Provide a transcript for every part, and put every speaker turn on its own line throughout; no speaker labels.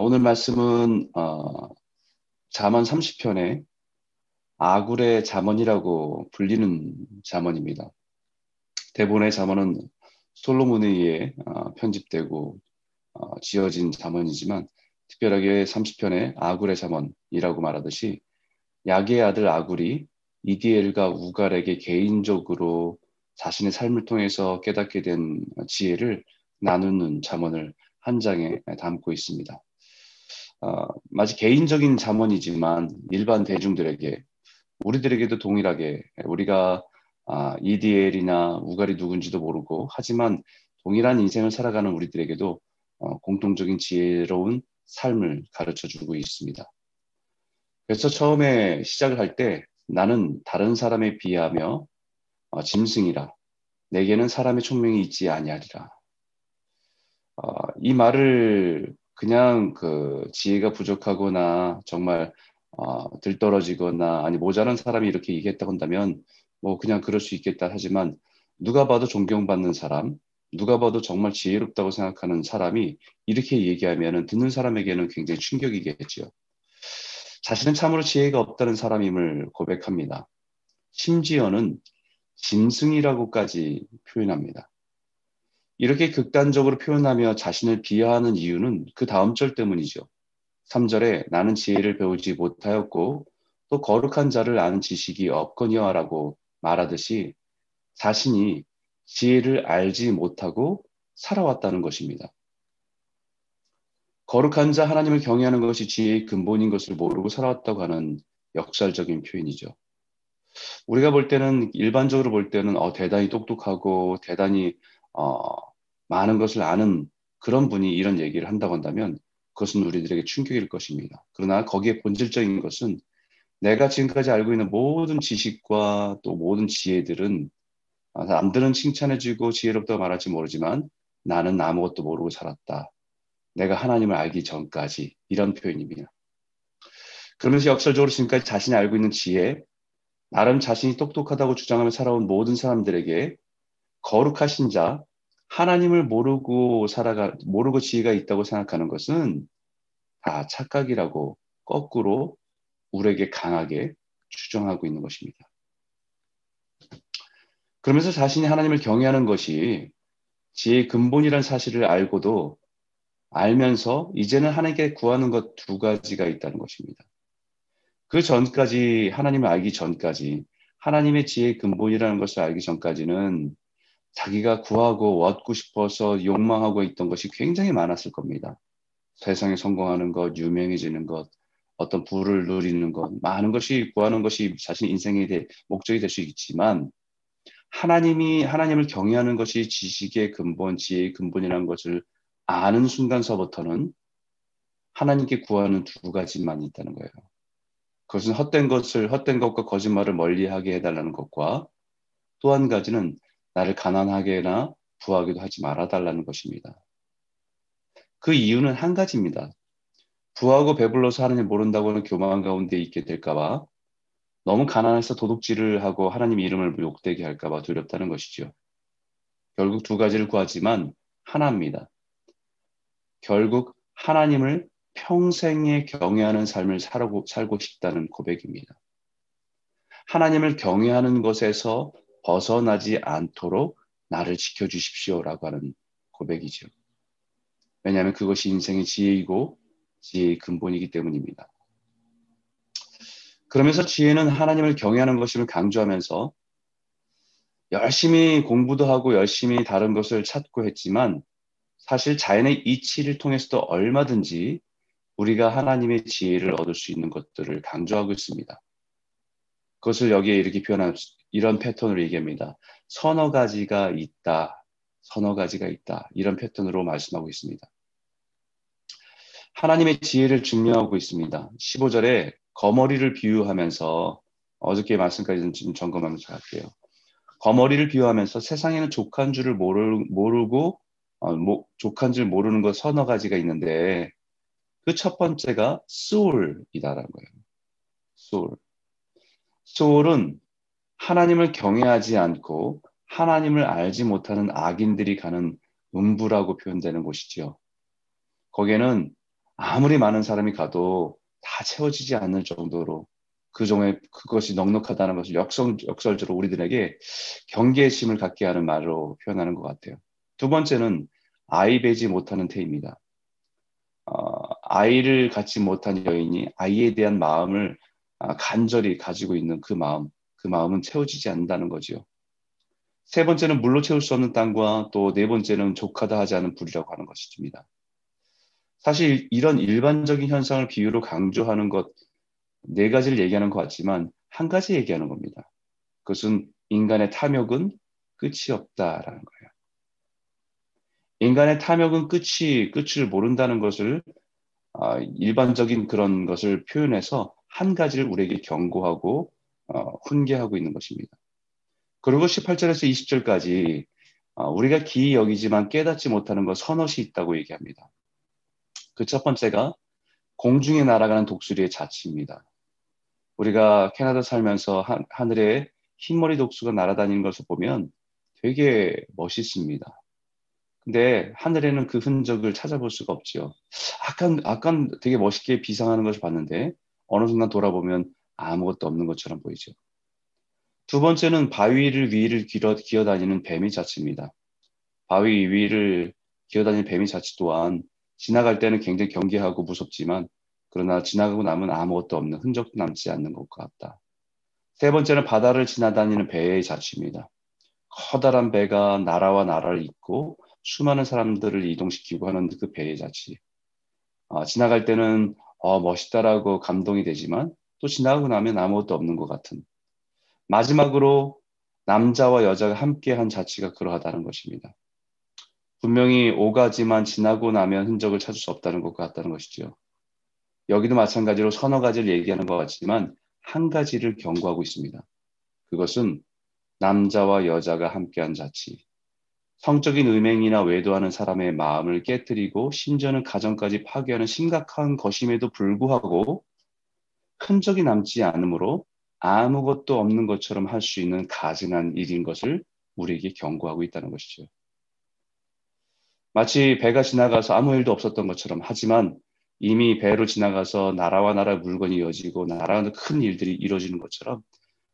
오늘 말씀은 어, 잠언 30편에 아굴의 잠언이라고 불리는 잠언입니다. 대본의 잠언은 솔로몬에 의해 어, 편집되고 어, 지어진 잠언이지만 특별하게 30편에 아굴의 잠언이라고 말하듯이 야의 아들 아굴이 이디엘과 우갈에게 개인적으로 자신의 삶을 통해서 깨닫게 된 지혜를 나누는 잠언을 한 장에 담고 있습니다. 어, 마치 개인적인 자문이지만 일반 대중들에게 우리들에게도 동일하게 우리가 아, EDL이나 우갈이 누군지도 모르고 하지만 동일한 인생을 살아가는 우리들에게도 어, 공통적인 지혜로운 삶을 가르쳐 주고 있습니다. 그래서 처음에 시작을 할 때 나는 다른 사람에 비하며 어, 짐승이라 내게는 사람의 총명이 있지 아니하리라. 어, 이 말을 그냥 그 지혜가 부족하거나 정말 어, 들떨어지거나 아니 모자란 사람이 이렇게 얘기했다고 한다면 뭐 그냥 그럴 수 있겠다 하지만 누가 봐도 존경받는 사람, 누가 봐도 정말 지혜롭다고 생각하는 사람이 이렇게 얘기하면 듣는 사람에게는 굉장히 충격이겠지요. 자신은 참으로 지혜가 없다는 사람임을 고백합니다. 심지어는 짐승이라고까지 표현합니다. 이렇게 극단적으로 표현하며 자신을 비하하는 이유는 그 다음 절 때문이죠. 3절에 나는 지혜를 배우지 못하였고 또 거룩한 자를 아는 지식이 없거니와라고 말하듯이 자신이 지혜를 알지 못하고 살아왔다는 것입니다. 거룩한 자 하나님을 경외하는 것이 지혜의 근본인 것을 모르고 살아왔다고 하는 역설적인 표현이죠. 우리가 볼 때는 일반적으로 볼 때는 어, 대단히 똑똑하고 대단히 어, 많은 것을 아는 그런 분이 이런 얘기를 한다고 한다면 그것은 우리들에게 충격일 것입니다. 그러나 거기에 본질적인 것은 내가 지금까지 알고 있는 모든 지식과 또 모든 지혜들은 아, 남들은 칭찬해주고 지혜롭다고 말할지 모르지만 나는 아무것도 모르고 살았다. 내가 하나님을 알기 전까지 이런 표현입니다. 그러면서 역설적으로 지금까지 자신이 알고 있는 지혜, 나름 자신이 똑똑하다고 주장하며 살아온 모든 사람들에게 거룩하신 자, 하나님을 모르고 살아가 모르고 지혜가 있다고 생각하는 것은 다 착각이라고 거꾸로 우리에게 강하게 추정하고 있는 것입니다. 그러면서 자신이 하나님을 경외하는 것이 지혜의 근본이라는 사실을 알고도 알면서 이제는 하나님께 구하는 것 두 가지가 있다는 것입니다. 그 전까지 하나님을 알기 전까지 하나님의 지혜의 근본이라는 것을 알기 전까지는 자기가 구하고 얻고 싶어서 욕망하고 있던 것이 굉장히 많았을 겁니다. 세상에 성공하는 것, 유명해지는 것, 어떤 부를 누리는 것, 많은 것이 구하는 것이 자신 인생의 목적이 될 수 있지만 하나님이 하나님을 경외하는 것이 지식의 근본, 지혜의 근본이라는 것을 아는 순간서부터는 하나님께 구하는 두 가지만 있다는 거예요. 그것은 헛된 것을 헛된 것과 거짓말을 멀리하게 해달라는 것과 또 한 가지는 나를 가난하게나 부하게도 하지 말아달라는 것입니다. 그 이유는 한 가지입니다. 부하고 배불러서 하나님 모른다고는 교만 가운데 있게 될까봐 너무 가난해서 도둑질을 하고 하나님 이름을 욕되게 할까봐 두렵다는 것이죠. 결국 두 가지를 구하지만 하나입니다. 결국 하나님을 평생에 경외하는 삶을 살고, 살고 싶다는 고백입니다. 하나님을 경외하는 것에서 벗어나지 않도록 나를 지켜주십시오라고 하는 고백이죠. 왜냐하면 그것이 인생의 지혜이고 지혜의 근본이기 때문입니다. 그러면서 지혜는 하나님을 경외하는 것임을 강조하면서 열심히 공부도 하고 열심히 다른 것을 찾고 했지만 사실 자연의 이치를 통해서도 얼마든지 우리가 하나님의 지혜를 얻을 수 있는 것들을 강조하고 있습니다. 그것을 여기에 이렇게 표현한 이런 패턴으로 얘기합니다. 서너 가지가 있다. 서너 가지가 있다. 이런 패턴으로 말씀하고 있습니다. 하나님의 지혜를 증명하고 있습니다. 15절에 거머리를 비유하면서 어저께 말씀까지 좀 점검하면서 갈게요. 거머리를 비유하면서 세상에는 족한 줄을 모르, 모르고 어, 뭐, 족한 줄 모르는 것 서너 가지가 있는데 그 첫 번째가 소울이다라는 거예요. 소울. 소울은 하나님을 경외하지 않고 하나님을 알지 못하는 악인들이 가는 음부라고 표현되는 곳이지요. 거기에는 아무리 많은 사람이 가도 다 채워지지 않을 정도로 그 종의 그것이 넉넉하다는 것을 역설, 역설적으로 우리들에게 경계의 심을 갖게 하는 말로 표현하는 것 같아요. 두 번째는 아이 배지 못하는 태입니다. 어, 아이를 갖지 못한 여인이 아이에 대한 마음을 아, 간절히 가지고 있는 그 마음, 그 마음은 채워지지 않는다는 거지요. 세 번째는 물로 채울 수 없는 땅과 또 네 번째는 족하다 하지 않은 불이라고 하는 것입니다. 사실 이런 일반적인 현상을 비유로 강조하는 것 네 가지를 얘기하는 것 같지만 한 가지 얘기하는 겁니다. 그것은 인간의 탐욕은 끝이 없다라는 거예요. 인간의 탐욕은 끝이 끝을 모른다는 것을 어, 일반적인 그런 것을 표현해서 한 가지를 우리에게 경고하고 어, 훈계하고 있는 것입니다. 그리고 18절에서 20절까지 어, 우리가 기이 여기지만 깨닫지 못하는 것 서너시 있다고 얘기합니다. 그 첫 번째가 공중에 날아가는 독수리의 자치입니다. 우리가 캐나다 살면서 하, 하늘에 흰머리 독수가 날아다니는 것을 보면 되게 멋있습니다. 근데 하늘에는 그 흔적을 찾아볼 수가 없죠. 아까, 아까 되게 멋있게 비상하는 것을 봤는데 어느 순간 돌아보면 아무것도 없는 것처럼 보이죠. 두 번째는 바위를 위를 기어, 기어다니는 뱀이 자치입니다. 바위 위를 기어다니는 뱀이 자치 또한 지나갈 때는 굉장히 경계하고 무섭지만 그러나 지나가고 나면 아무것도 없는 흔적도 남지 않는 것 같다. 세 번째는 바다를 지나다니는 배의 자취입니다. 커다란 배가 나라와 나라를 잇고 수많은 사람들을 이동시키고 하는 그 배의 자취. 어, 지나갈 때는 어, 멋있다라고 감동이 되지만 또 지나가고 나면 아무것도 없는 것 같은. 마지막으로 남자와 여자가 함께한 자취가 그러하다는 것입니다. 분명히 오가지만 지나고 나면 흔적을 찾을 수 없다는 것 같다는 것이죠. 여기도 마찬가지로 서너 가지를 얘기하는 것 같지만 한 가지를 경고하고 있습니다. 그것은 남자와 여자가 함께한 자치. 성적인 음행이나 외도하는 사람의 마음을 깨뜨리고 심지어는 가정까지 파괴하는 심각한 것임에도 불구하고 흔적이 남지 않으므로 아무것도 없는 것처럼 할 수 있는 가증한 일인 것을 우리에게 경고하고 있다는 것이죠. 마치 배가 지나가서 아무 일도 없었던 것처럼 하지만 이미 배로 지나가서 나라와 나라 물건이 이어지고 나라는 큰 일들이 이루어지는 것처럼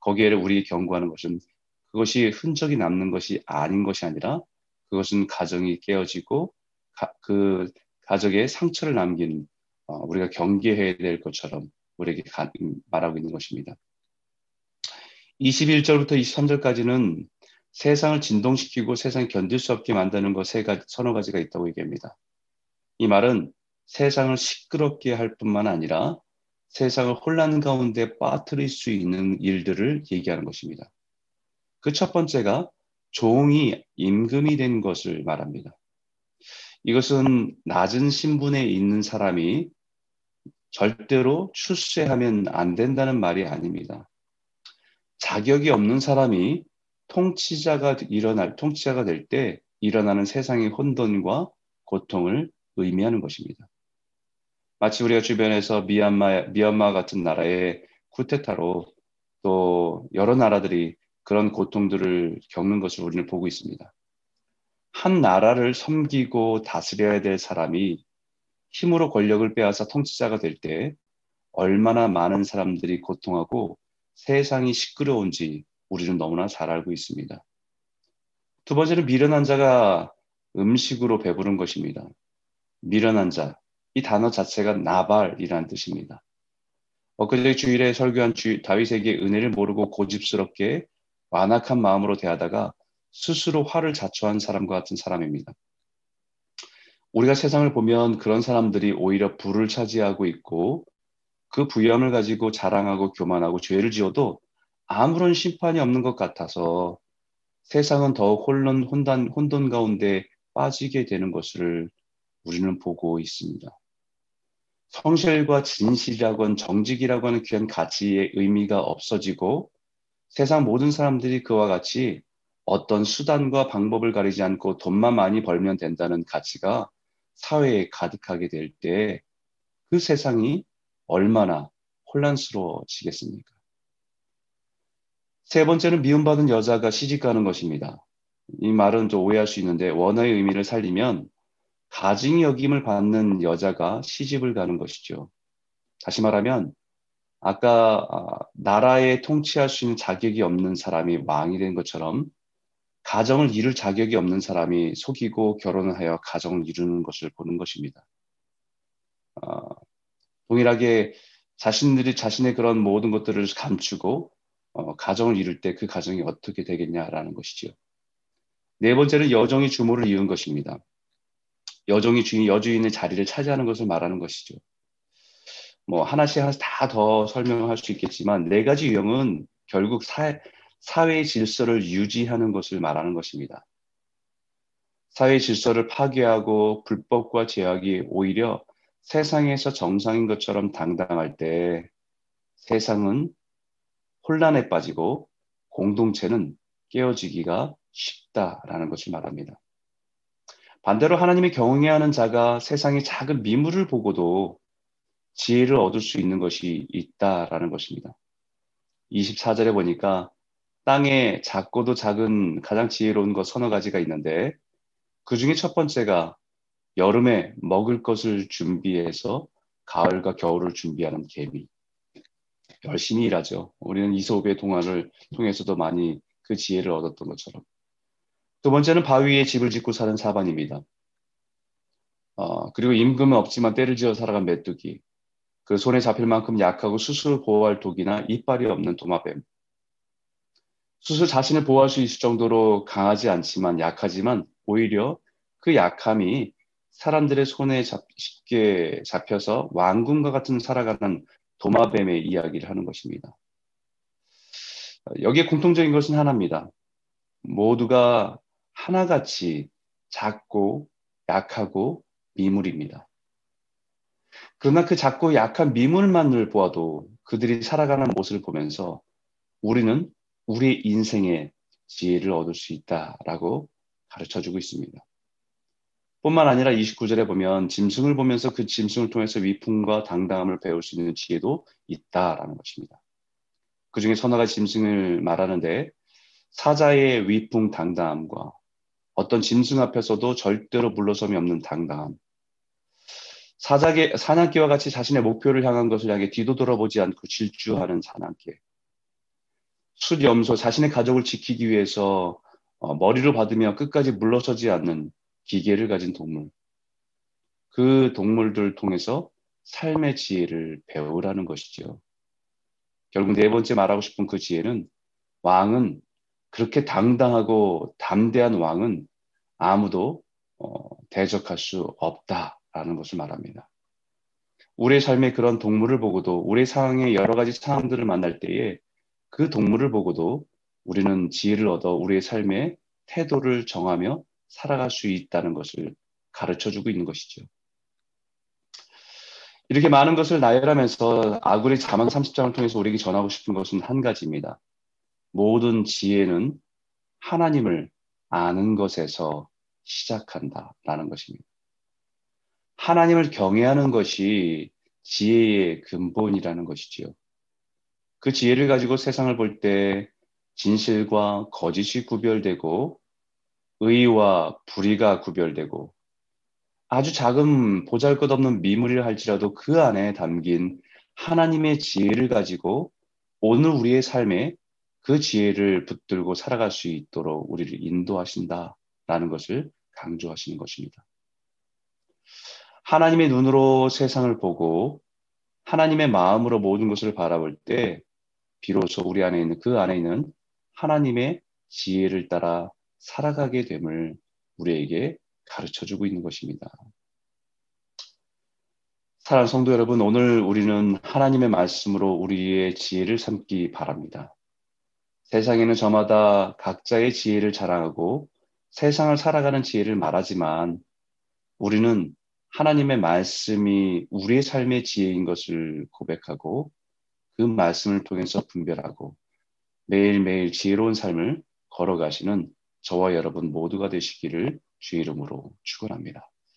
거기에 우리 경고하는 것은 그것이 흔적이 남는 것이 아닌 것이 아니라 그것은 가정이 깨어지고 가, 그 가정에 상처를 남긴 어, 우리가 경계해야 될 것처럼 우리에게 가, 말하고 있는 것입니다. 21절부터 23절까지는 세상을 진동시키고 세상을 견딜 수 없게 만드는 것 세 가지, 서너 가지가 있다고 얘기합니다. 이 말은 세상을 시끄럽게 할 뿐만 아니라 세상을 혼란 가운데 빠뜨릴 수 있는 일들을 얘기하는 것입니다. 그 첫 번째가 종이 임금이 된 것을 말합니다. 이것은 낮은 신분에 있는 사람이 절대로 출세하면 안 된다는 말이 아닙니다. 자격이 없는 사람이 통치자가 일어날 통치자가 될 때 일어나는 세상의 혼돈과 고통을 의미하는 것입니다. 마치 우리가 주변에서 미얀마 미얀마 같은 나라의 쿠데타로 또 여러 나라들이 그런 고통들을 겪는 것을 우리는 보고 있습니다. 한 나라를 섬기고 다스려야 될 사람이 힘으로 권력을 빼앗아 통치자가 될 때 얼마나 많은 사람들이 고통하고 세상이 시끄러운지 우리는 너무나 잘 알고 있습니다. 두 번째는 미련한 자가 음식으로 배부른 것입니다. 미련한 자. 이 단어 자체가 나발이라는 뜻입니다. 엊그제 주일에 설교한 주, 다윗에게 은혜를 모르고 고집스럽게 완악한 마음으로 대하다가 스스로 화를 자초한 사람과 같은 사람입니다. 우리가 세상을 보면 그런 사람들이 오히려 부를 차지하고 있고 그 부염을 가지고 자랑하고 교만하고 죄를 지어도 아무런 심판이 없는 것 같아서 세상은 더욱 혼돈, 혼돈, 혼돈 가운데 빠지게 되는 것을 우리는 보고 있습니다. 성실과 진실이라고 하는 정직이라고 하는 귀한 가치의 의미가 없어지고 세상 모든 사람들이 그와 같이 어떤 수단과 방법을 가리지 않고 돈만 많이 벌면 된다는 가치가 사회에 가득하게 될 때 그 세상이 얼마나 혼란스러워지겠습니까? 세 번째는 미움받은 여자가 시집가는 것입니다. 이 말은 좀 오해할 수 있는데 원어의 의미를 살리면 가증 여김을 받는 여자가 시집을 가는 것이죠. 다시 말하면 아까 아, 나라에 통치할 수 있는 자격이 없는 사람이 왕이 된 것처럼 가정을 이룰 자격이 없는 사람이 속이고 결혼을 하여 가정을 이루는 것을 보는 것입니다. 어, 동일하게 자신들이 자신의 그런 모든 것들을 감추고 어, 가정을 이룰 때 그 가정이 어떻게 되겠냐라는 것이지요. 네 번째는 여정이 주모를 이은 것입니다. 여정이 주인, 여주인의 자리를 차지하는 것을 말하는 것이죠. 뭐 하나씩 하나씩 다 더 설명할 수 있겠지만 네 가지 유형은 결국 사, 사회 질서를 유지하는 것을 말하는 것입니다. 사회 질서를 파괴하고 불법과 제약이 오히려 세상에서 정상인 것처럼 당당할 때 세상은 혼란에 빠지고 공동체는 깨어지기가 쉽다라는 것을 말합니다. 반대로 하나님이 경외하는 자가 세상의 작은 미물을 보고도 지혜를 얻을 수 있는 것이 있다라는 것입니다. 24절에 보니까 땅에 작고도 작은 가장 지혜로운 것 서너 가지가 있는데 그 중에 첫 번째가 여름에 먹을 것을 준비해서 가을과 겨울을 준비하는 개미. 열심히 일하죠. 우리는 이소업의 동화를 통해서도 많이 그 지혜를 얻었던 것처럼. 두 번째는 바위에 집을 짓고 사는 사반입니다. 어, 그리고 임금은 없지만 때를 지어 살아간 메뚜기. 그 손에 잡힐 만큼 약하고 스스로 보호할 독이나 이빨이 없는 도마뱀. 스스로 자신을 보호할 수 있을 정도로 강하지 않지만 약하지만 오히려 그 약함이 사람들의 손에 잡, 쉽게 잡혀서 왕궁과 같은 살아가는 도마뱀의 이야기를 하는 것입니다. 여기에 공통적인 것은 하나입니다. 모두가 하나같이 작고 약하고 미물입니다. 그러나 그 작고 약한 미물만을 보아도 그들이 살아가는 모습을 보면서 우리는 우리의 인생의 지혜를 얻을 수 있다라고 가르쳐 주고 있습니다. 뿐만 아니라 29절에 보면 짐승을 보면서 그 짐승을 통해서 위풍과 당당함을 배울 수 있는 지혜도 있다라는 것입니다. 그 중에 선화가 짐승을 말하는데 사자의 위풍 당당함과 어떤 짐승 앞에서도 절대로 물러섬이 없는 당당함, 사자계, 사냥개와 같이 자신의 목표를 향한 것을 향해 뒤도 돌아보지 않고 질주하는 사냥개. 숫염소, 자신의 가족을 지키기 위해서 어, 머리를 받으며 끝까지 물러서지 않는 기계를 가진 동물. 그 동물들 통해서 삶의 지혜를 배우라는 것이죠. 결국 네 번째 말하고 싶은 그 지혜는 왕은 그렇게 당당하고 담대한 왕은 아무도 어, 대적할 수 없다. 라는 것을 말합니다. 우리의 삶에 그런 동물을 보고도 우리의 상황에 여러 가지 상황들을 만날 때에 그 동물을 보고도 우리는 지혜를 얻어 우리의 삶의 태도를 정하며 살아갈 수 있다는 것을 가르쳐 주고 있는 것이죠. 이렇게 많은 것을 나열하면서 아굴의 자망 30장을 통해서 우리에게 전하고 싶은 것은 한 가지입니다. 모든 지혜는 하나님을 아는 것에서 시작한다라는 것입니다. 하나님을 경외하는 것이 지혜의 근본이라는 것이지요. 그 지혜를 가지고 세상을 볼 때 진실과 거짓이 구별되고 의와 불의가 구별되고 아주 작은 보잘 것 없는 미물이라 할지라도 그 안에 담긴 하나님의 지혜를 가지고 오늘 우리의 삶에 그 지혜를 붙들고 살아갈 수 있도록 우리를 인도하신다라는 것을 강조하시는 것입니다. 하나님의 눈으로 세상을 보고 하나님의 마음으로 모든 것을 바라볼 때 비로소 우리 안에 있는 그 안에 있는 하나님의 지혜를 따라 살아가게 됨을 우리에게 가르쳐 주고 있는 것입니다. 사랑하는 성도 여러분, 오늘 우리는 하나님의 말씀으로 우리의 지혜를 삼기 바랍니다. 세상에는 저마다 각자의 지혜를 자랑하고 세상을 살아가는 지혜를 말하지만 우리는 하나님의 말씀이 우리의 삶의 지혜인 것을 고백하고 그 말씀을 통해서 분별하고 매일매일 지혜로운 삶을 걸어가시는 저와 여러분 모두가 되시기를 주 이름으로 축원합니다.